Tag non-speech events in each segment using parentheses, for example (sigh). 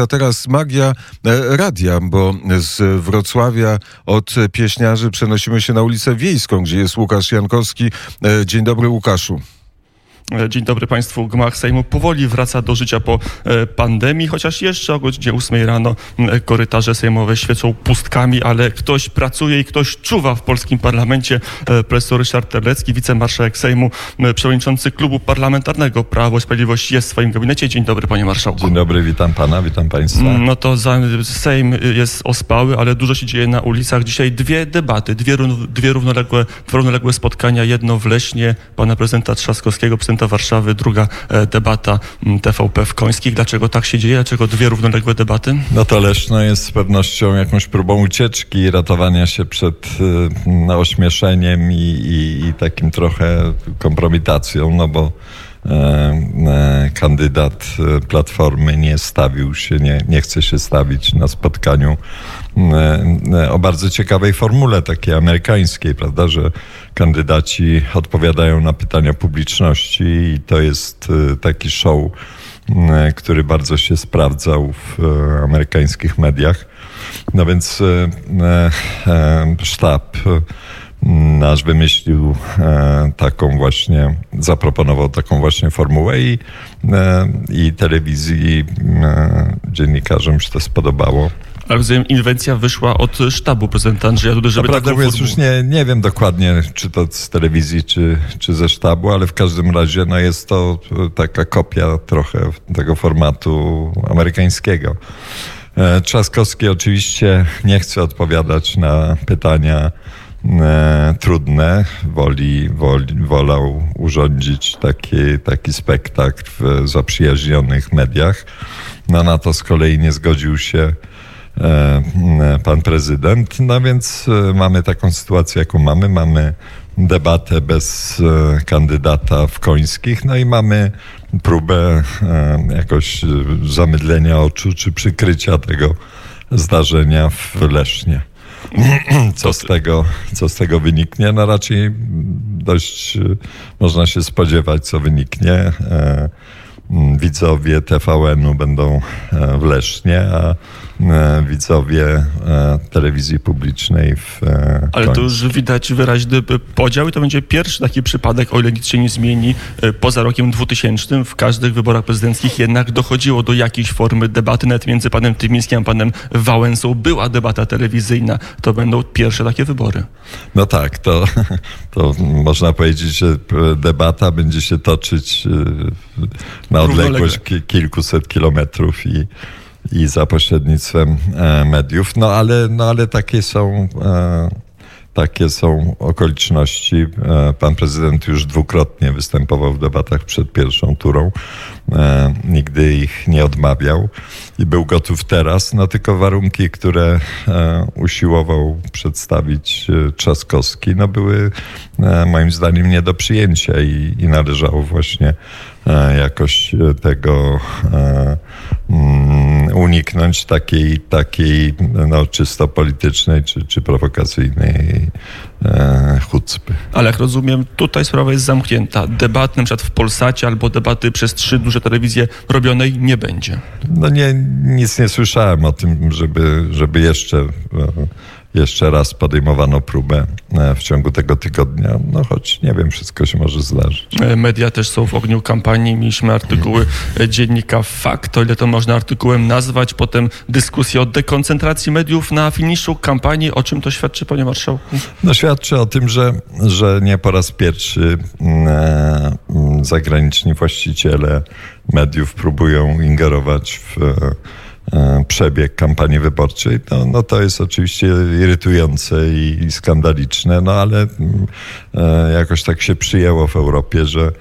A teraz magia e, radia, bo z Wrocławia od pieśniarzy przenosimy się na ulicę Wiejską, gdzie jest Łukasz Jankowski. E, dzień dobry, Łukaszu. E, dzień dobry Państwu. Gmach Sejmu powoli wraca do życia po e, pandemii, chociaż jeszcze o godzinie 8 rano e, korytarze sejmowe świecą pustkami, ale ktoś pracuje i ktoś czuwa w polskim parlamencie. Profesor Ryszard Terlecki, wicemarszałek Sejmu, przewodniczący klubu parlamentarnego Prawo i Sprawiedliwość jest w swoim gabinecie. Dzień dobry Panie Marszałku. Dzień dobry, witam Pana, witam Państwa. No to za, Sejm jest ospały, ale dużo się dzieje na ulicach. Dzisiaj dwie debaty, dwie, dwie, równoległe, dwie równoległe spotkania. Jedno w Leśnie Pana prezydenta Trzaskowskiego, prezydenta prezydenta Warszawy, druga e, debata TVP w Końskich. Dlaczego tak się dzieje? Dlaczego dwie równoległe debaty? No to Leszno jest z pewnością jakąś próbą ucieczki i ratowania się przed no, ośmieszeniem i, i, i takim trochę kompromitacją, no bo kandydat Platformy nie stawił się, nie, nie chce się stawić na spotkaniu o bardzo ciekawej formule, takiej amerykańskiej, prawda, że kandydaci odpowiadają na pytania publiczności i to jest e, taki show, który bardzo się sprawdzał w e, amerykańskich mediach. No więc e, sztab nasz wymyślił taką właśnie, zaproponował taką właśnie formułę i, i telewizji, dziennikarzom się to spodobało. Ale rozumiem, inwencja wyszła od sztabu prezydenta Andrzeja Dudy, żeby Naprawdę mówiąc, już nie, nie wiem dokładnie, czy to z telewizji, czy, czy ze sztabu, ale w każdym razie no jest to taka kopia trochę tego formatu amerykańskiego. E, Trzaskowski oczywiście nie chce odpowiadać na pytania e, trudne. Woli, woli, wolał urządzić taki, taki spektakl w zaprzyjaźnionych mediach. No na to z kolei nie zgodził się E, pan prezydent. No więc e, mamy taką sytuację, jaką mamy. Mamy debatę bez e, kandydata w Końskich, no i mamy próbę jakoś zamydlenia oczu czy przykrycia tego zdarzenia w Lesznie. (clears throat) Co z tego, co z tego wyniknie? No raczej dość można się spodziewać, co wyniknie. Widzowie TVN-u będą w Lesznie, a E, widzowie e, telewizji publicznej w e, Ale to już widać wyraźny podział i to będzie pierwszy taki przypadek, o ile nic się nie zmieni, poza rokiem 2000 w każdych wyborach prezydenckich jednak dochodziło do jakiejś formy debaty, nawet między panem Tymińskim a panem Wałęsą była debata telewizyjna. To będą pierwsze takie wybory. No tak, to, (laughs) to można powiedzieć, że debata będzie się toczyć na odległość kilkuset kilometrów i i za pośrednictwem e, mediów. No ale, no, ale takie są. E, takie są okoliczności. E, pan prezydent już dwukrotnie występował w debatach przed pierwszą turą. Nigdy ich nie odmawiał i był gotów teraz, no tylko warunki, które usiłował przedstawić Trzaskowski, no były moim zdaniem nie do przyjęcia i, i należało właśnie jakoś tego mm, uniknąć takiej, takiej no, czysto politycznej czy, czy prowokacyjnej e, chucpy. Ale jak rozumiem, tutaj sprawa jest zamknięta. Debaty na przykład w Polsacie albo debaty przez trzy duże telewizje robionej nie będzie. No nie, nic nie słyszałem o tym, żeby, żeby jeszcze e, jeszcze raz podejmowano próbę e, w ciągu tego tygodnia, no choć nie wiem, wszystko się może zdarzyć. E, media też są w ogniu kampanii. Mieliśmy artykuły e, dziennika Fakt, o ile to można artykułem nazwać, potem dyskusja o dekoncentracji mediów na finiszu kampanii. O czym to świadczy, panie marszałku? No świadczy o tym, że, że nie po raz pierwszy mm, zagraniczni właściciele mediów próbują ingerować w przebieg kampanii wyborczej, no, no to jest oczywiście irytujące i, i skandaliczne, no ale mm, e, jakoś tak się przyjęło w Europie, że,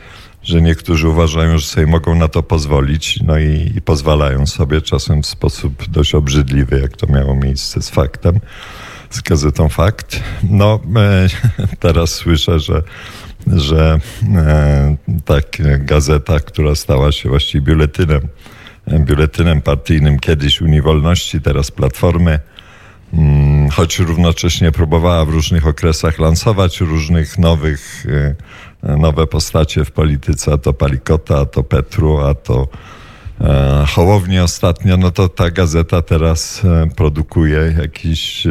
że niektórzy uważają, że sobie mogą na to pozwolić, no i, i pozwalają sobie czasem w sposób dość obrzydliwy, jak to miało miejsce z faktem, z gazetą Fakt. No e, (laughs) teraz słyszę, że że e, tak gazeta, która stała się właściwie biuletynem biuletynem partyjnym kiedyś Unii Wolności, teraz Platformy, mm, choć równocześnie próbowała w różnych okresach lansować różnych nowych, e, nowe postacie w polityce, a to Palikota, a to Petru, a to e, Hołowni ostatnio, no to ta gazeta teraz e, produkuje jakiś,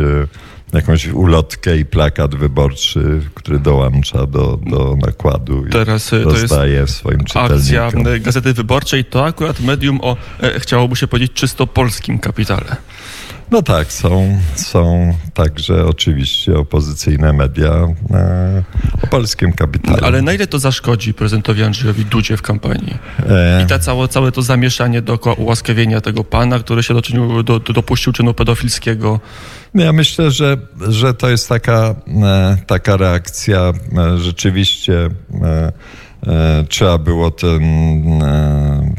jakąś ulotkę i plakat wyborczy, który dołącza do, do nakładu i Teraz e, rozdaje swoim akcja czytelnikom. e, Gazety Wyborczej. To akurat medium o, e, chciałoby się powiedzieć, czysto polskim kapitale. No tak, są, są także oczywiście opozycyjne media e, o polskim kapitale. Ale na ile to zaszkodzi prezydentowi Andrzejowi Dudzie w kampanii? E, I ta całe, całe to zamieszanie dookoła ułaskawienia tego pana, który się doczynił, do, do, dopuścił czynu pedofilskiego. Ja myślę, że, że to jest taka, e, taka reakcja e, rzeczywiście. E, Trzeba było ten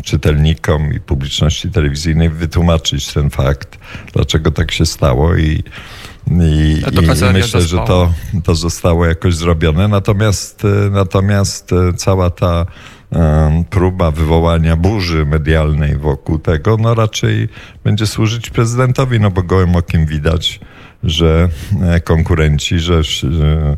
czytelnikom i publiczności telewizyjnej wytłumaczyć ten fakt, dlaczego tak się stało i, i, i myślę, że to, to zostało jakoś zrobione. Natomiast, natomiast cała ta próba wywołania burzy medialnej wokół tego, no raczej będzie służyć prezydentowi, no bo gołym okiem widać, że e, konkurenci, że że,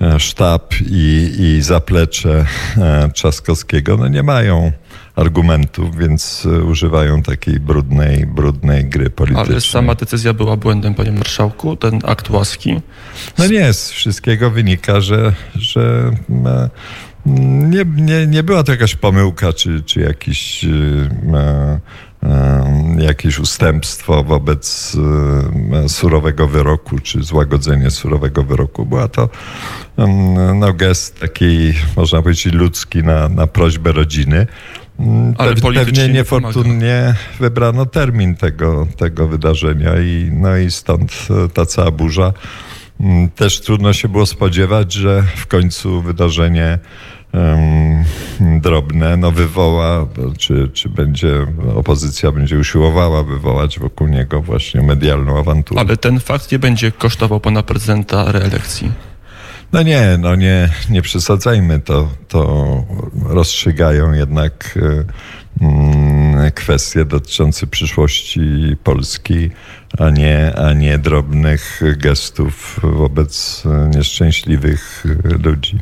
e, sztab i, i zaplecze e, Trzaskowskiego no nie mają argumentów, więc e, używają takiej brudnej, brudnej gry politycznej. Ale sama decyzja była błędem, panie marszałku, ten akt łaski. No nie, z wszystkiego wynika, że, że e, nie, nie, nie była to jakaś pomyłka, czy, czy jakiś, e, e, jakieś ustępstwo wobec e, surowego wyroku, czy złagodzenie surowego wyroku. Była to no, gest taki, można powiedzieć, ludzki na, na prośbę rodziny. Mm, Ale Pe- Pewnie nie niefortunnie wybrano termin tego, tego wydarzenia i, no i stąd e, ta cała burza. Mm, Też trudno się było spodziewać, że w końcu wydarzenie em, drobne no, wywoła, czy, czy będzie opozycja będzie usiłowała wywołać wokół niego właśnie medialną awanturę. Ale ten fakt nie będzie kosztował pana prezydenta reelekcji. No nie, no nie, nie przesadzajmy, to, to rozstrzygają jednak e, mm, kwestie dotyczące przyszłości Polski, a nie, a nie drobnych gestów wobec nieszczęśliwych ludzi.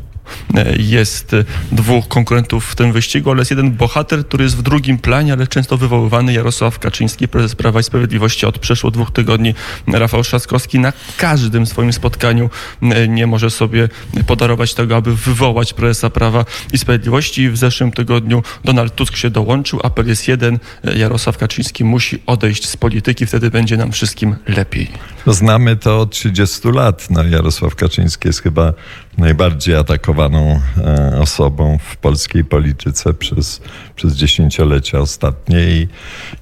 E, Jest dwóch konkurentów w tym wyścigu, ale jest jeden bohater, który jest w drugim planie, ale często wywoływany. Jarosław Kaczyński, prezes Prawa i Sprawiedliwości od przeszło dwóch tygodni. Rafał Trzaskowski na każdym swoim spotkaniu e, nie może sobie podarować tego, aby wywołać prezesa Prawa i Sprawiedliwości. W zeszłym tygodniu Donald Tusk się dołączył. Apel jest jeden. e, Jarosław Kaczyński musi odejść z polityki, wtedy będzie nam wszystkim lepiej. Znamy to od 30 lat. No, Jarosław Kaczyński jest chyba najbardziej atakowaną e, osobą w polskiej polityce przez, przez dziesięciolecia ostatnie i,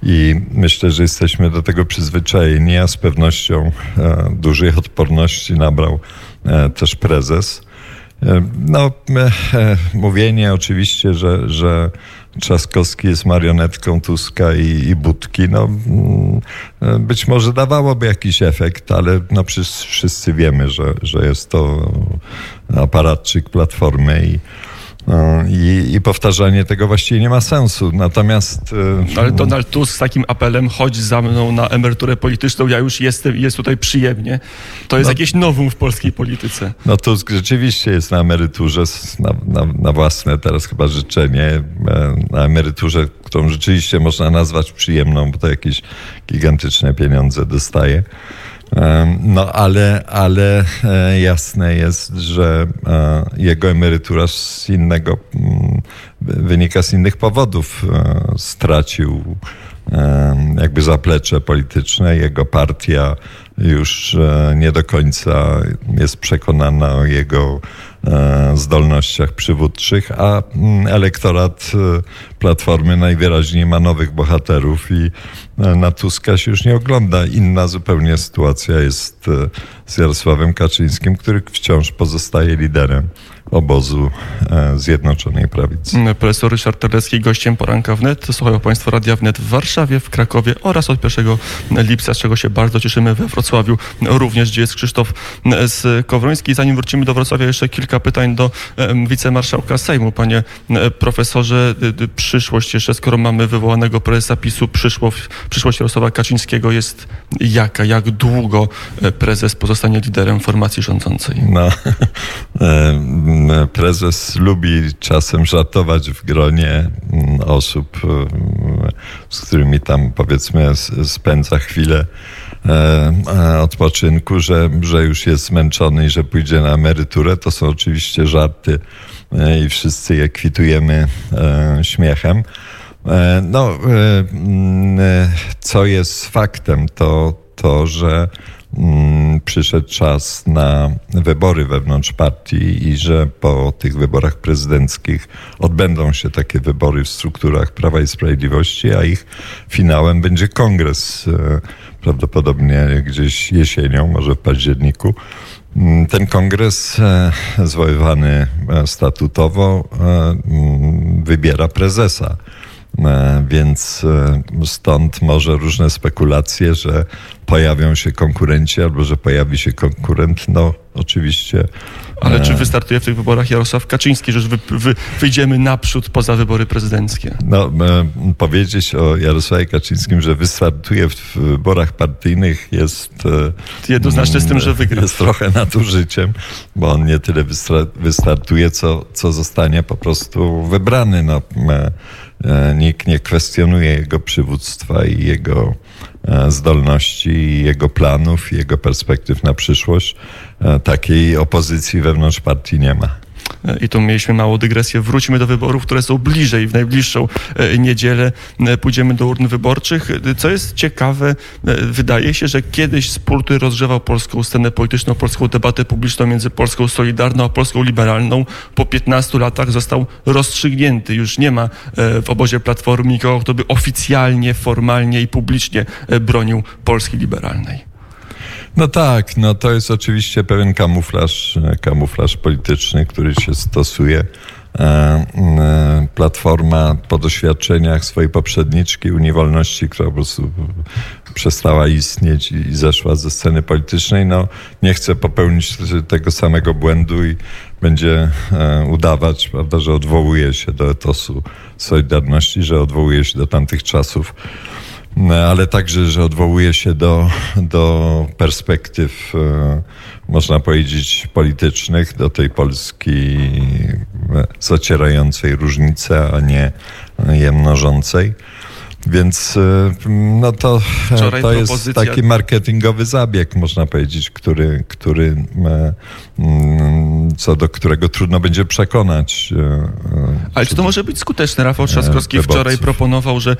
i myślę, że jesteśmy do tego przyzwyczajeni, a z pewnością e, dużej odporności nabrał e, też prezes. No, mówienie oczywiście, że, że Trzaskowski jest marionetką Tuska i, i Budki, no mm, być może dawałoby jakiś efekt, ale no przecież wszyscy wiemy, że, że jest to aparatczyk Platformy i, i, i powtarzanie tego właściwie nie ma sensu. Natomiast e, Ale Donald Tusk z takim apelem, chodź za mną na emeryturę polityczną, ja już jestem jest tutaj przyjemnie. To jest No. jakieś nowum w polskiej polityce. No Tusk rzeczywiście jest na emeryturze, na, na, na własne teraz chyba życzenie, e, na emeryturze, którą rzeczywiście można nazwać przyjemną, bo to jakieś gigantyczne pieniądze dostaje. No ale, ale e, jasne jest, że e, jego emerytura z innego, mm, wynika z innych powodów. E, Stracił jakby zaplecze polityczne, jego partia już nie do końca jest przekonana o jego zdolnościach przywódczych, a mm, elektorat Platformy najwyraźniej ma nowych bohaterów i na Tuska się już nie ogląda. Inna zupełnie sytuacja jest e, z Jarosławem Kaczyńskim, który wciąż pozostaje liderem obozu e, Zjednoczonej Prawicy. Profesor Ryszard Terlecki, gościem poranka wnet. Słuchają Państwo Radia Wnet w Warszawie, w Krakowie oraz od 1 lipca, z czego się bardzo cieszymy we Wrocławiu również, gdzie jest Krzysztof z Kowroński. Zanim wrócimy do Wrocławia, jeszcze kilka pytań do em, wicemarszałka Sejmu. Panie e, profesorze, przyszłość jeszcze, skoro mamy wywołanego prezesa PiSu, przyszłość, przyszłość Jarosława Kaczyńskiego jest jaka? Jak długo e, prezes pozostanie liderem formacji rządzącej? No, (laughs) prezes lubi czasem żartować w gronie osób, z którymi tam powiedzmy spędza chwilę odpoczynku, że, że już jest zmęczony i że pójdzie na emeryturę. To są oczywiście żarty E, i wszyscy je kwitujemy e, śmiechem. E, no, mm, co jest faktem, to to, że mm, przyszedł czas na wybory wewnątrz partii i że po tych wyborach prezydenckich odbędą się takie wybory w strukturach Prawa i Sprawiedliwości, a ich finałem będzie kongres prawdopodobnie gdzieś jesienią, może w październiku. Mm, ten kongres e, zwoływany e, statutowo e, wybiera prezesa. Więc stąd może różne spekulacje, że pojawią się konkurenci albo że pojawi się konkurent. No, oczywiście. Ale czy wystartuje w tych wyborach Jarosław Kaczyński, że wy, wy, wyjdziemy naprzód poza wybory prezydenckie? No, powiedzieć o Jarosławie Kaczyńskim, że wystartuje w wyborach partyjnych jest... Jednoznaczne z tym, że wygra. Jest trochę nadużyciem, bo on nie tyle wystartuje, co, co zostanie po prostu wybrany. No, e, nikt nie kwestionuje jego przywództwa i jego E, zdolności, jego planów, jego perspektyw na przyszłość. E, takiej opozycji wewnątrz partii nie ma. E, I tu mieliśmy małą dygresję. Wróćmy do wyborów, które są bliżej. W najbliższą niedzielę pójdziemy do urn wyborczych. Co jest ciekawe, wydaje się, że kiedyś spór, który rozgrzewał polską scenę polityczną, polską debatę publiczną między Polską Solidarną a Polską Liberalną, po 15 latach został rozstrzygnięty. Już nie ma w obozie Platformy nikogo, kto by oficjalnie, formalnie i publicznie bronił Polski Liberalnej. No tak, no to jest oczywiście pewien kamuflaż, kamuflaż polityczny, który się stosuje. E, e, Platforma po doświadczeniach swojej poprzedniczki Unii Wolności, która po prostu przestała istnieć i zeszła ze sceny politycznej, no nie chce popełnić tego samego błędu i będzie e, udawać, prawda, że odwołuje się do etosu Solidarności, że odwołuje się do tamtych czasów ale także, że odwołuje się do, do perspektyw, e, można powiedzieć, politycznych, do tej Polski e, zacierającej różnice, a nie je mnożącej. Więc e, no to, e, to jest propozycja... taki marketingowy zabieg, można powiedzieć, który, który, e, mm, co do którego trudno będzie przekonać. Ale czy to może być skuteczne? Rafał Trzaskowski wczoraj proponował, że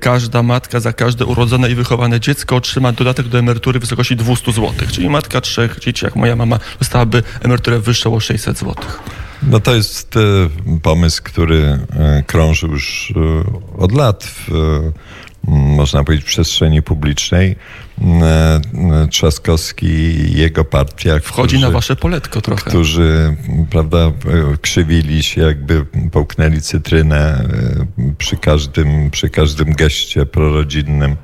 każda matka za każde urodzone i wychowane dziecko otrzyma dodatek do emerytury w wysokości 200 zł. Czyli matka trzech dzieci, jak moja mama, dostałaby emeryturę wyższą o 600 zł. No to jest e, pomysł, który e, krąży już e, od lat w, można powiedzieć, w przestrzeni publicznej. Trzaskowski i jego partia. Wchodzi którzy, na wasze poletko trochę. Którzy, prawda, krzywili się, jakby połknęli cytrynę przy każdym, przy każdym geście prorodzinnym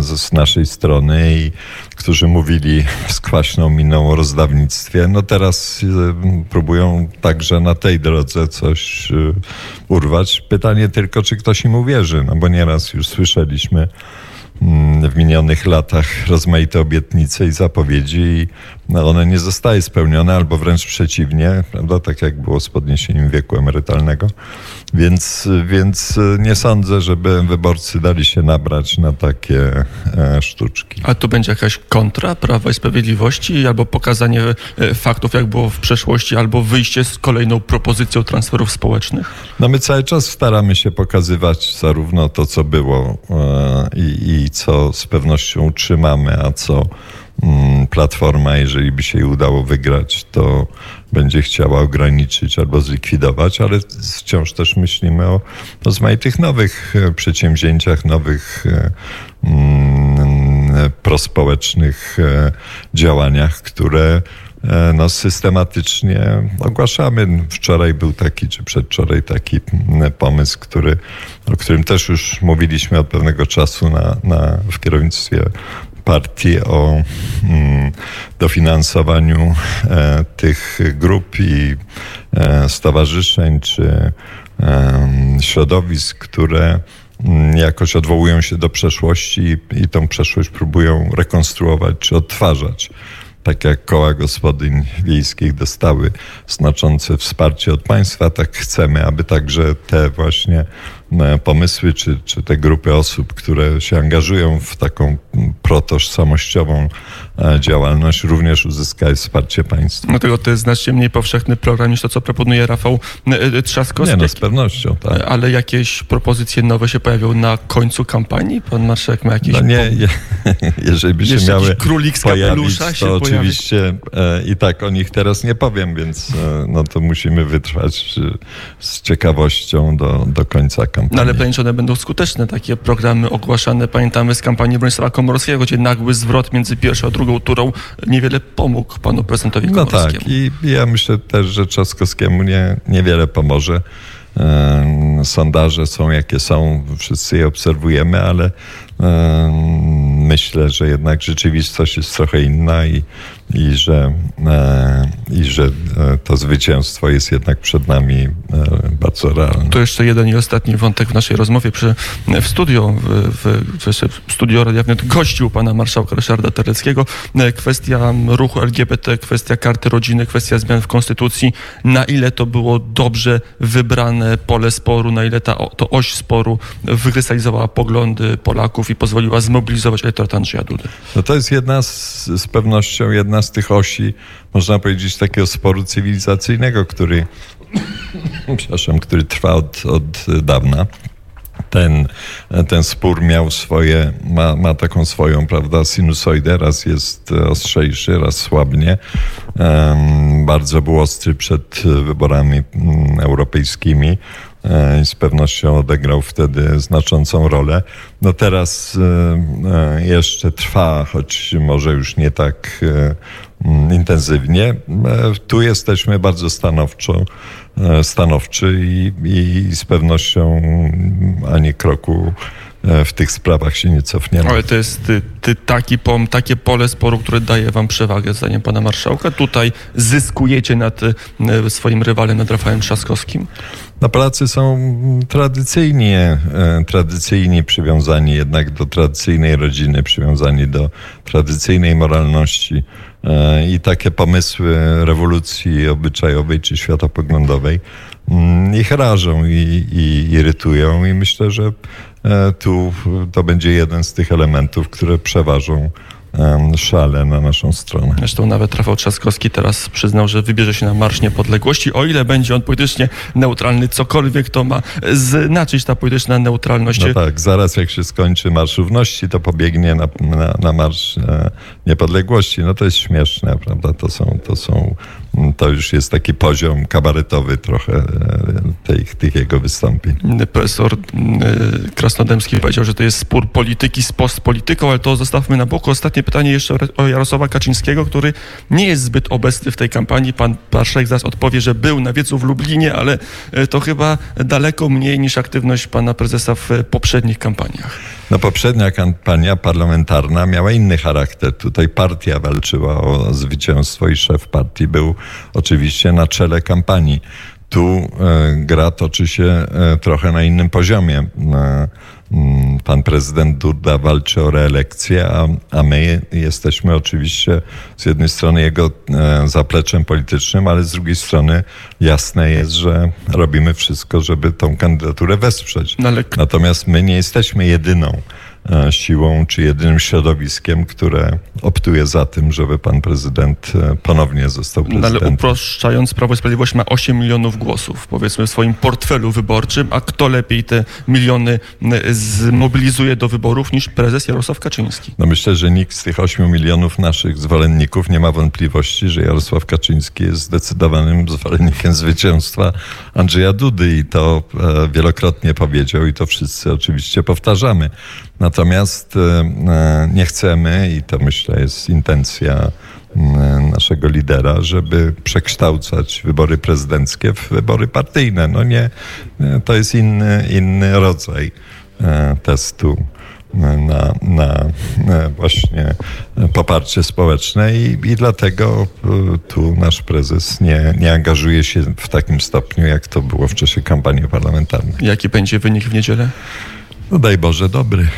z naszej strony i którzy mówili z kwaśną miną o rozdawnictwie, no teraz e, próbują także na tej drodze coś e, urwać. Pytanie tylko, czy ktoś im uwierzy, no bo nieraz już słyszeliśmy mm, w minionych latach rozmaite obietnice i zapowiedzi i no one nie zostały spełnione, albo wręcz przeciwnie, prawda? tak jak było z podniesieniem wieku emerytalnego. Więc, więc nie sądzę, żeby wyborcy dali się nabrać na takie e, sztuczki. A to będzie jakaś kontra Prawa i Sprawiedliwości, albo pokazanie e, faktów, jak było w przeszłości, albo wyjście z kolejną propozycją transferów społecznych? No my cały czas staramy się pokazywać zarówno to, co było e, i, i co z pewnością utrzymamy, a co platforma, jeżeli by się jej udało wygrać, to będzie chciała ograniczyć albo zlikwidować, ale wciąż też myślimy o rozmaitych nowych e, przedsięwzięciach, nowych e, mm, prospołecznych e, działaniach, które no, systematycznie ogłaszamy. Wczoraj był taki, czy przedwczoraj taki mm, pomysł, który, o którym też już mówiliśmy od pewnego czasu na, na, w kierownictwie partii o mm, dofinansowaniu e, tych grup i e, stowarzyszeń czy środowisk, które mm, jakoś odwołują się do przeszłości i, tą przeszłość próbują rekonstruować czy odtwarzać. Tak jak koła gospodyń wiejskich dostały znaczące wsparcie od państwa, tak chcemy, aby także te właśnie e, pomysły, czy, czy te grupy osób, które się angażują w taką protożsamościową e, działalność, również uzyskały wsparcie państwa. Dlatego to jest znacznie mniej powszechny program niż to, co proponuje Rafał e, Trzaskowski. Nie, no z pewnością, tak. Ale jakieś propozycje nowe się pojawią na końcu kampanii? Pan marszałek ma jakieś... No nie, je, (laughs) jeżeli by się miały królik z pojawić, kapelusza się to pojawi. oczywiście e, i tak o nich teraz nie powiem, więc e, no to musimy wytrwać e, z ciekawością do, do końca kampanii. No ale będą skuteczne, takie programy ogłaszane, pamiętamy z kampanii Bronisława Komorowskiego, gdzie nagły zwrot między pierwszą a drugą turą niewiele pomógł panu prezydentowi No Komorowskiemu. tak i ja myślę też, że Trzaskowskiemu nie, niewiele pomoże. Sondaże są jakie są, wszyscy je obserwujemy, ale myślę, że jednak rzeczywistość jest trochę inna i, i, że, e, i że e, to zwycięstwo jest jednak przed nami e, bardzo realne. To jeszcze jeden i ostatni wątek w naszej rozmowie przy, w studio, w, w, w studio Radia Wnet gościł pana marszałka Ryszarda Tereckiego. Kwestia ruchu LGBT, kwestia karty rodziny, kwestia zmian w konstytucji. Na ile to było dobrze wybrane pole sporu, na ile ta, to oś sporu wykrystalizowała poglądy Polaków i pozwoliła zmobilizować elektorat Andrzeja Dudy. No to jest jedna z, z pewnością jedna z tych osi, można powiedzieć, takiego sporu cywilizacyjnego, który, (laughs) przepraszam, który trwa od, od dawna. Ten, ten spór miał swoje, ma, ma taką swoją, prawda, sinusoidę, raz jest ostrzejszy, raz słabnie. Em, bardzo był ostry przed wyborami mm, europejskimi i z pewnością odegrał wtedy znaczącą rolę. No teraz e, e, jeszcze trwa, choć może już nie tak e, intensywnie. E, Tu jesteśmy bardzo stanowczo, e, stanowczy i, i z pewnością ani kroku e, w tych sprawach się nie cofniemy. Ale to jest ty, ty, taki pom, takie pole sporu, które daje wam przewagę, zdaniem pana marszałka. Tutaj zyskujecie nad e, swoim rywalem, nad Rafałem Trzaskowskim. No Polacy są tradycyjnie, e, tradycyjnie przywiązani jednak do tradycyjnej rodziny, przywiązani do tradycyjnej moralności e, i takie pomysły rewolucji obyczajowej czy światopoglądowej ich rażą i, i irytują i myślę, że e, tu to będzie jeden z tych elementów, które przeważą szale na naszą stronę. Zresztą nawet Rafał Trzaskowski teraz przyznał, że wybierze się na Marsz Niepodległości, o ile będzie on politycznie neutralny, cokolwiek to ma znaczyć ta polityczna neutralność. No tak, zaraz jak się skończy Marsz Równości, to pobiegnie na, na, na Marsz e, Niepodległości. No to jest śmieszne, prawda? To są, to są, mm, to już jest taki poziom kabaretowy trochę e, tych, tych jego wystąpień. Profesor y, Krasnodębski powiedział, że to jest spór polityki z postpolityką, ale to zostawmy na boku. Ostatnie pytanie jeszcze o- Jarosława Kaczyńskiego, który nie jest zbyt obecny w tej kampanii. Pan marszałek zaraz odpowie, że był na wiecu w Lublinie, ale y, to chyba daleko mniej niż aktywność pana prezesa w poprzednich kampaniach. No poprzednia kampania parlamentarna miała inny charakter. Tutaj partia walczyła o zwycięstwo i szef partii był oczywiście na czele kampanii. Tu e, gra toczy się e, trochę na innym poziomie. E, mm, Pan prezydent Duda walczy o reelekcję, a, a my jesteśmy oczywiście z jednej strony jego zapleczem politycznym, ale z drugiej strony jasne jest, że robimy wszystko, żeby tą kandydaturę wesprzeć. No ale Natomiast my nie jesteśmy jedyną siłą czy jedynym środowiskiem, które optuje za tym, żeby pan prezydent e, ponownie został No, ale prezydentem. uproszczając, Prawo i Sprawiedliwość ma 8 milionów głosów, powiedzmy, w swoim portfelu wyborczym, a kto lepiej te miliony zmobilizuje do wyborów niż prezes Jarosław Kaczyński? No myślę, że nikt z tych 8 milionów naszych zwolenników nie ma wątpliwości, że Jarosław Kaczyński jest zdecydowanym zwolennikiem zwycięstwa Andrzeja Dudy i to e, wielokrotnie powiedział i to wszyscy oczywiście powtarzamy. Natomiast e, e, nie chcemy i to myślę jest intencja m, naszego lidera, żeby przekształcać wybory prezydenckie w wybory partyjne. No nie, e, to jest inny, inny rodzaj e, testu na, na e, właśnie poparcie społeczne i, i dlatego tu nasz prezes nie, nie angażuje się w takim stopniu, jak to było w czasie kampanii parlamentarnej. Jaki będzie wynik w niedzielę? No daj Boże, dobry.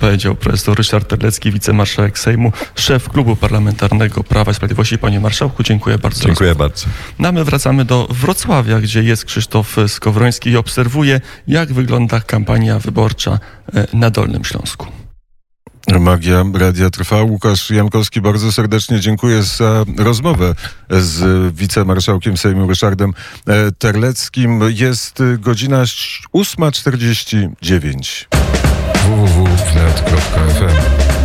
Powiedział profesor Ryszard Terlecki, wicemarszałek Sejmu, szef klubu parlamentarnego Prawa i Sprawiedliwości. Panie marszałku, dziękuję bardzo. Dziękuję bardzo. No my wracamy do Wrocławia, gdzie jest Krzysztof Skowroński i obserwuje, jak wygląda kampania wyborcza e, na Dolnym Śląsku. Magia Radia trwa. Łukasz Jankowski, bardzo serdecznie dziękuję za rozmowę z wicemarszałkiem Sejmu Ryszardem e, Terleckim. Jest godzina 8.49. www.wnet.fm